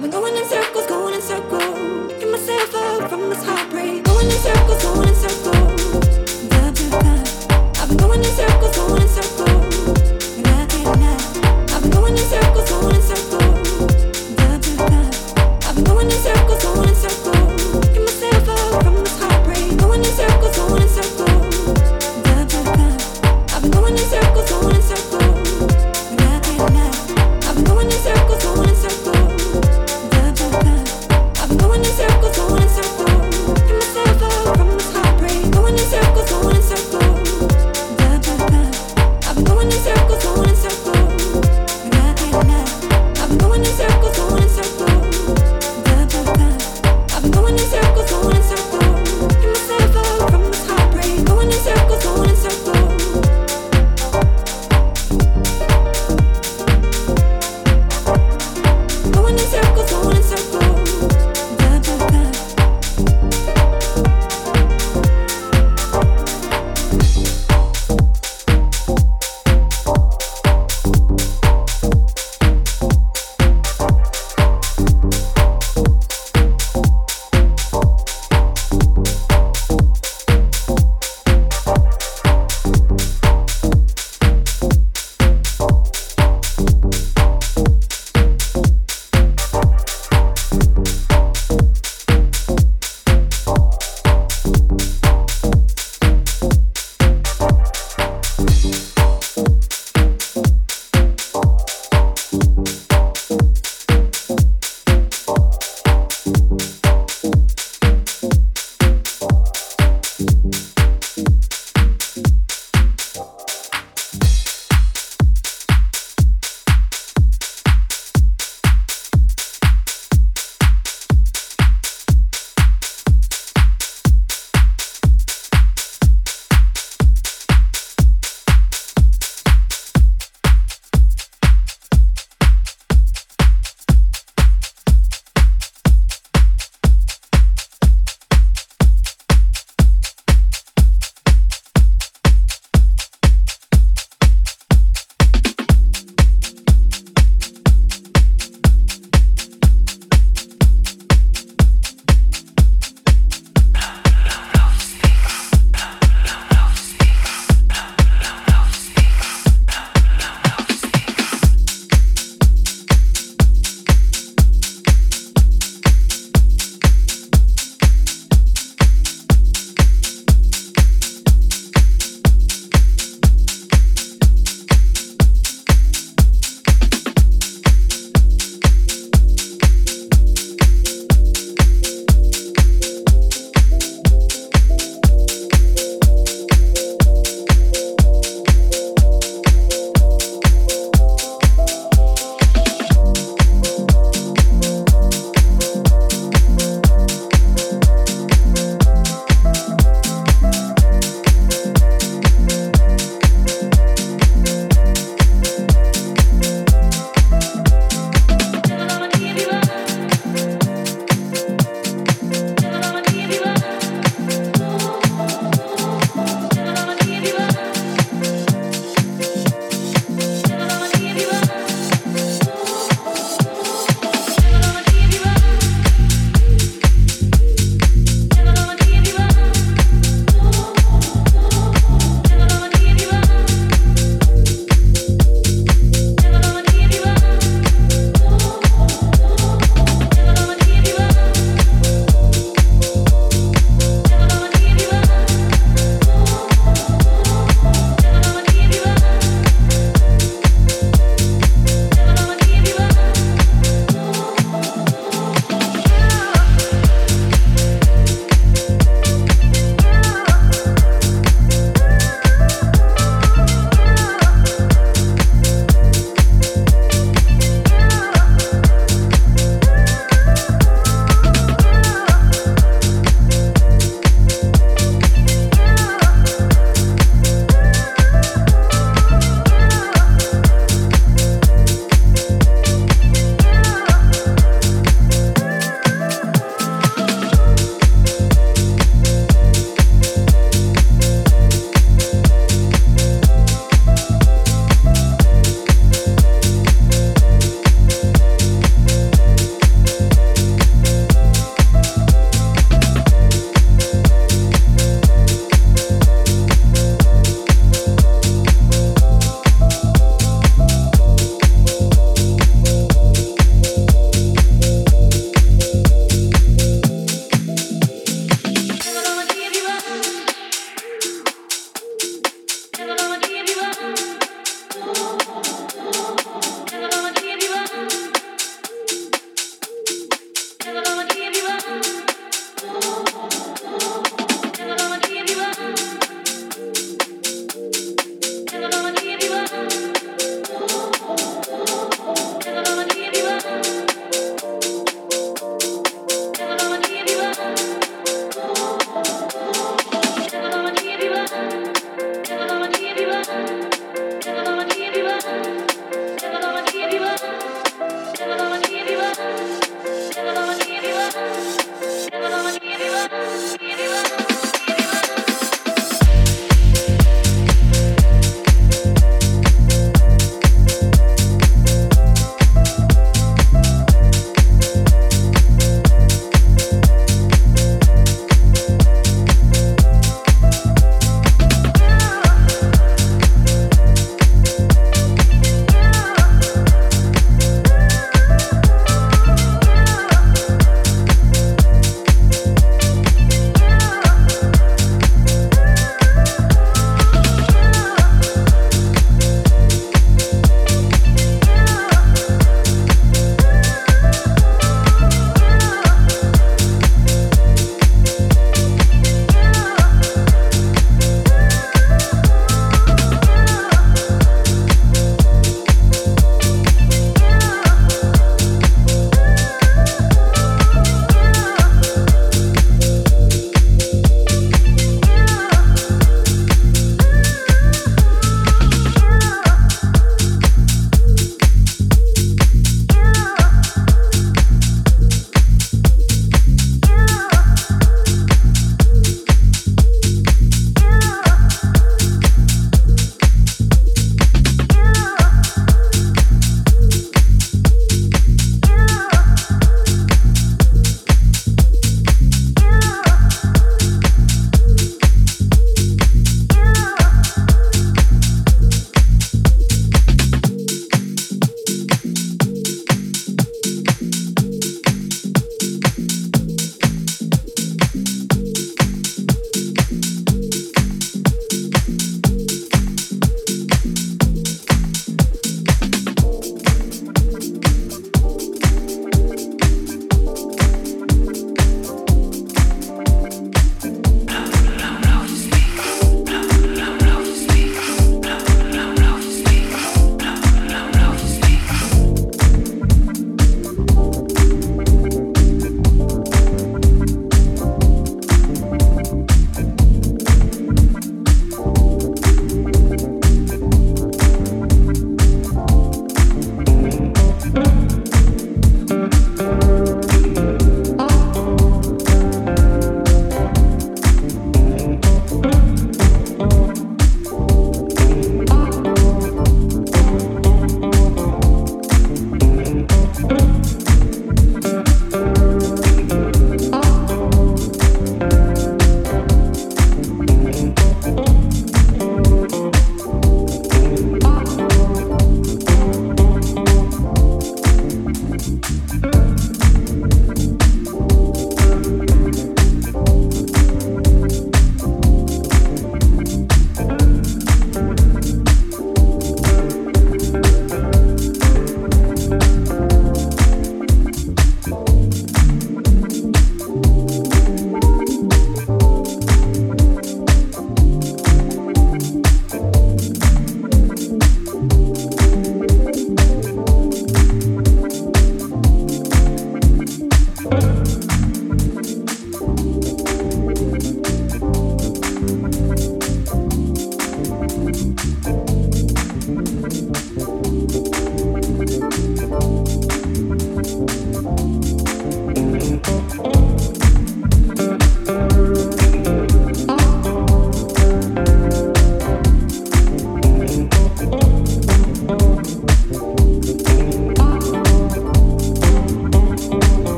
I've been going in circles, going in circles. Get myself out from this heartbreak. Going in circles, going in circles. I've been going in circles, going in circles.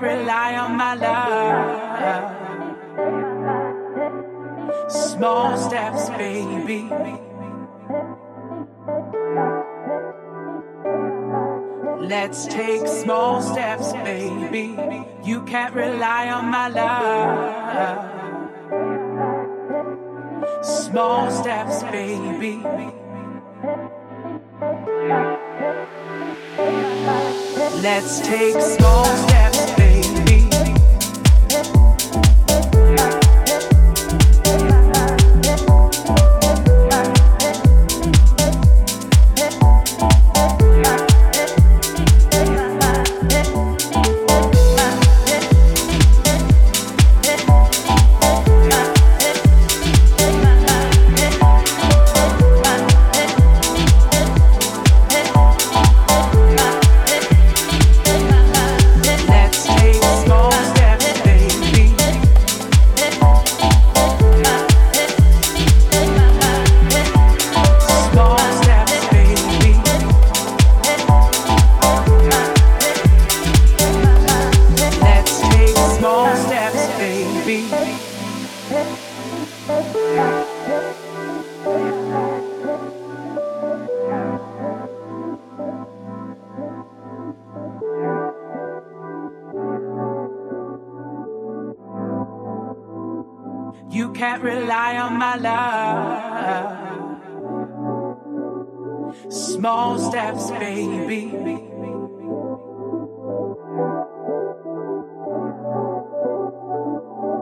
rely on my love. Small steps, baby. Let's take small steps, baby. You can't rely on my love. Small steps, baby. Let's take small steps, baby.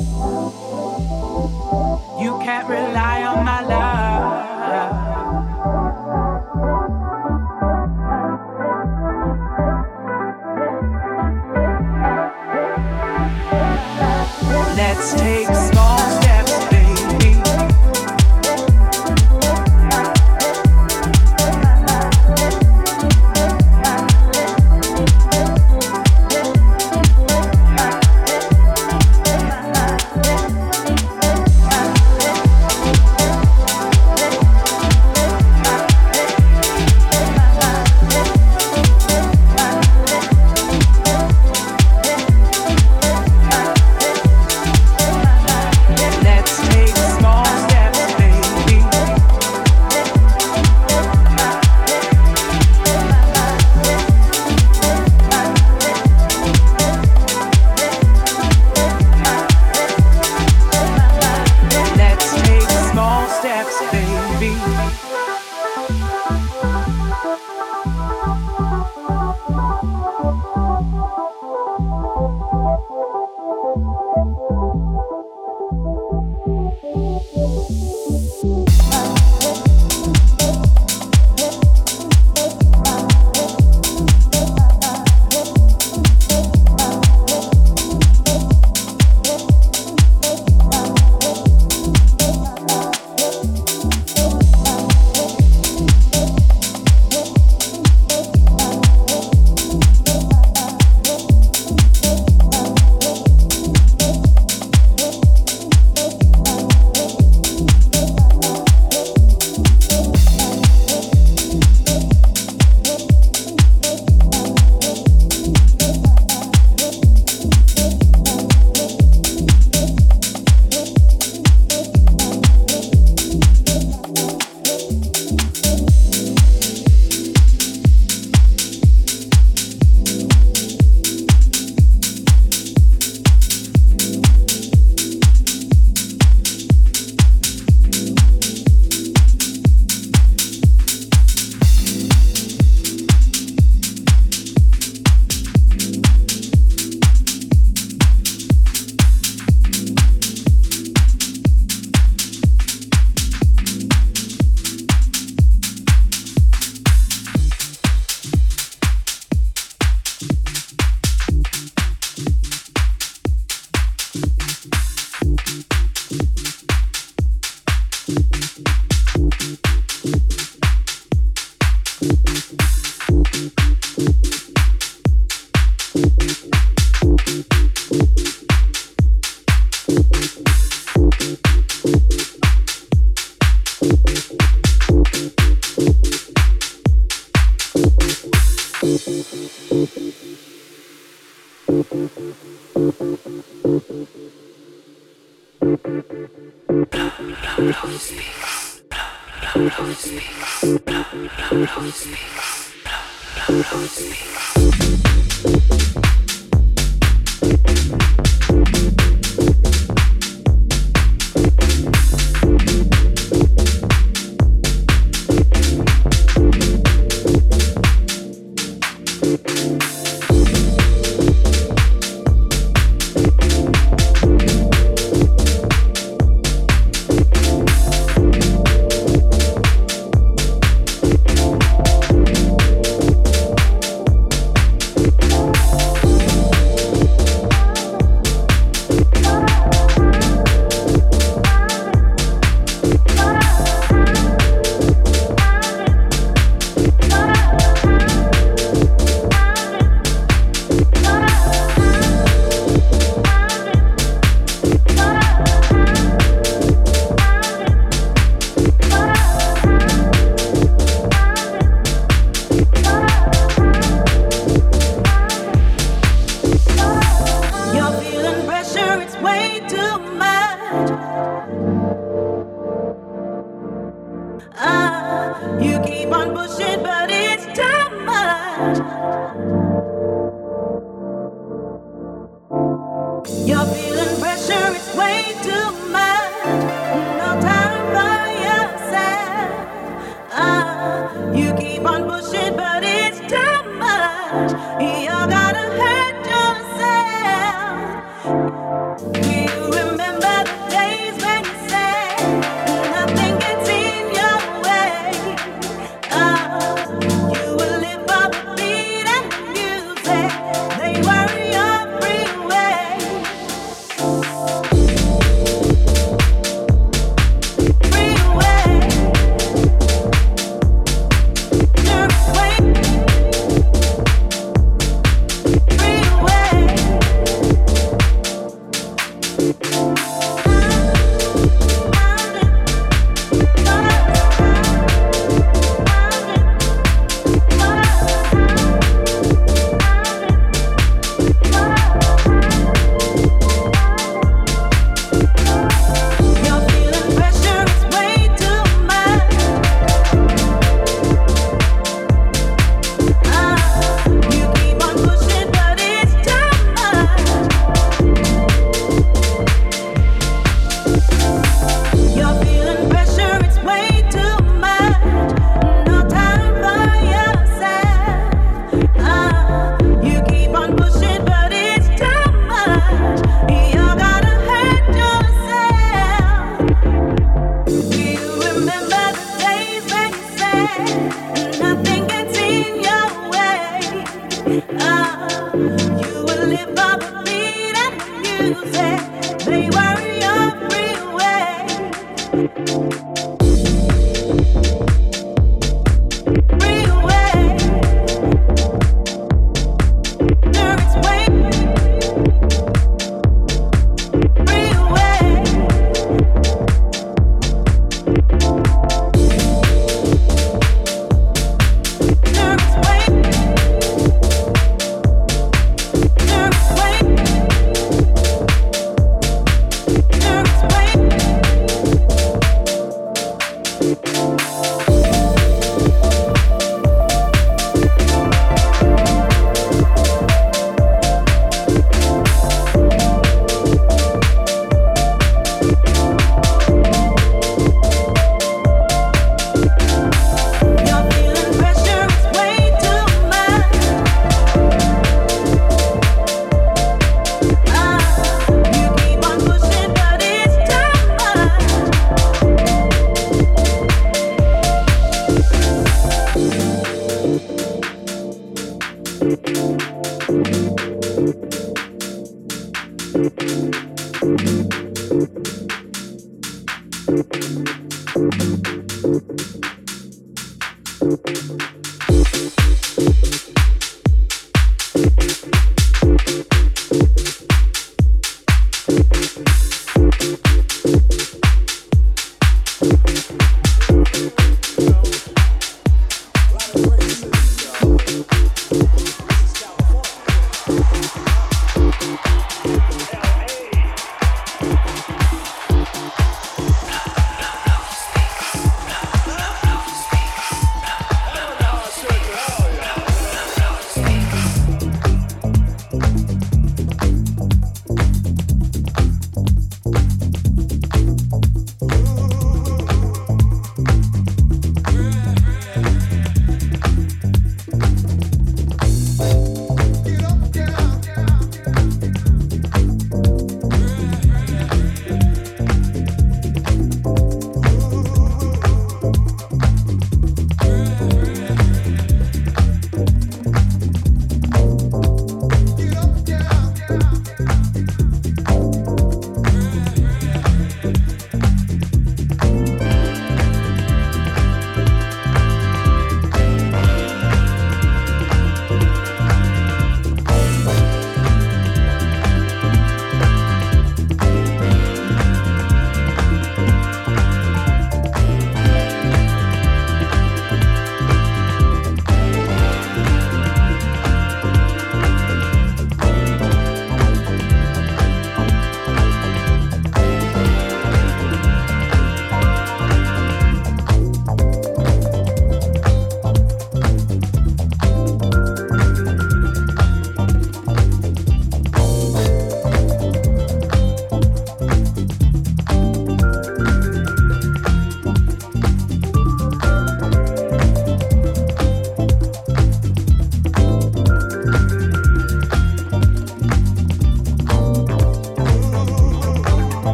You can't rely on my love. Let's take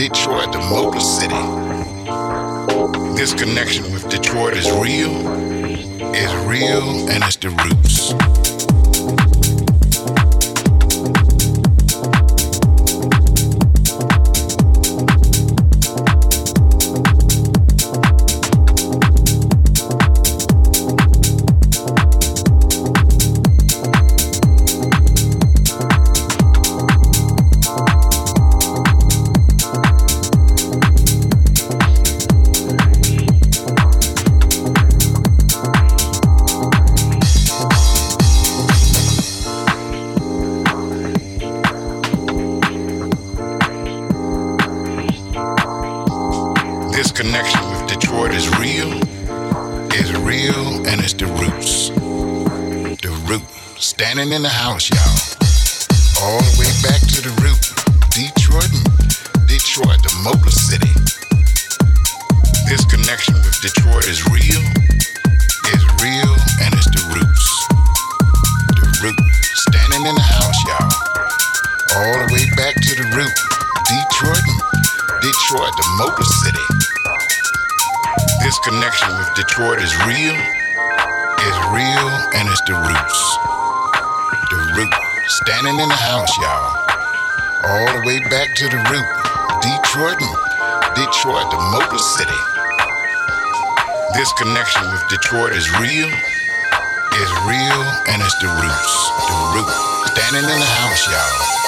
Detroit the Motor City. This connection with Detroit is real, it's real, and it's the roots. Detroit Detroit, the motor city. This connection with Detroit is real, is real, and it's the roots. The root. Standing in the house, y'all.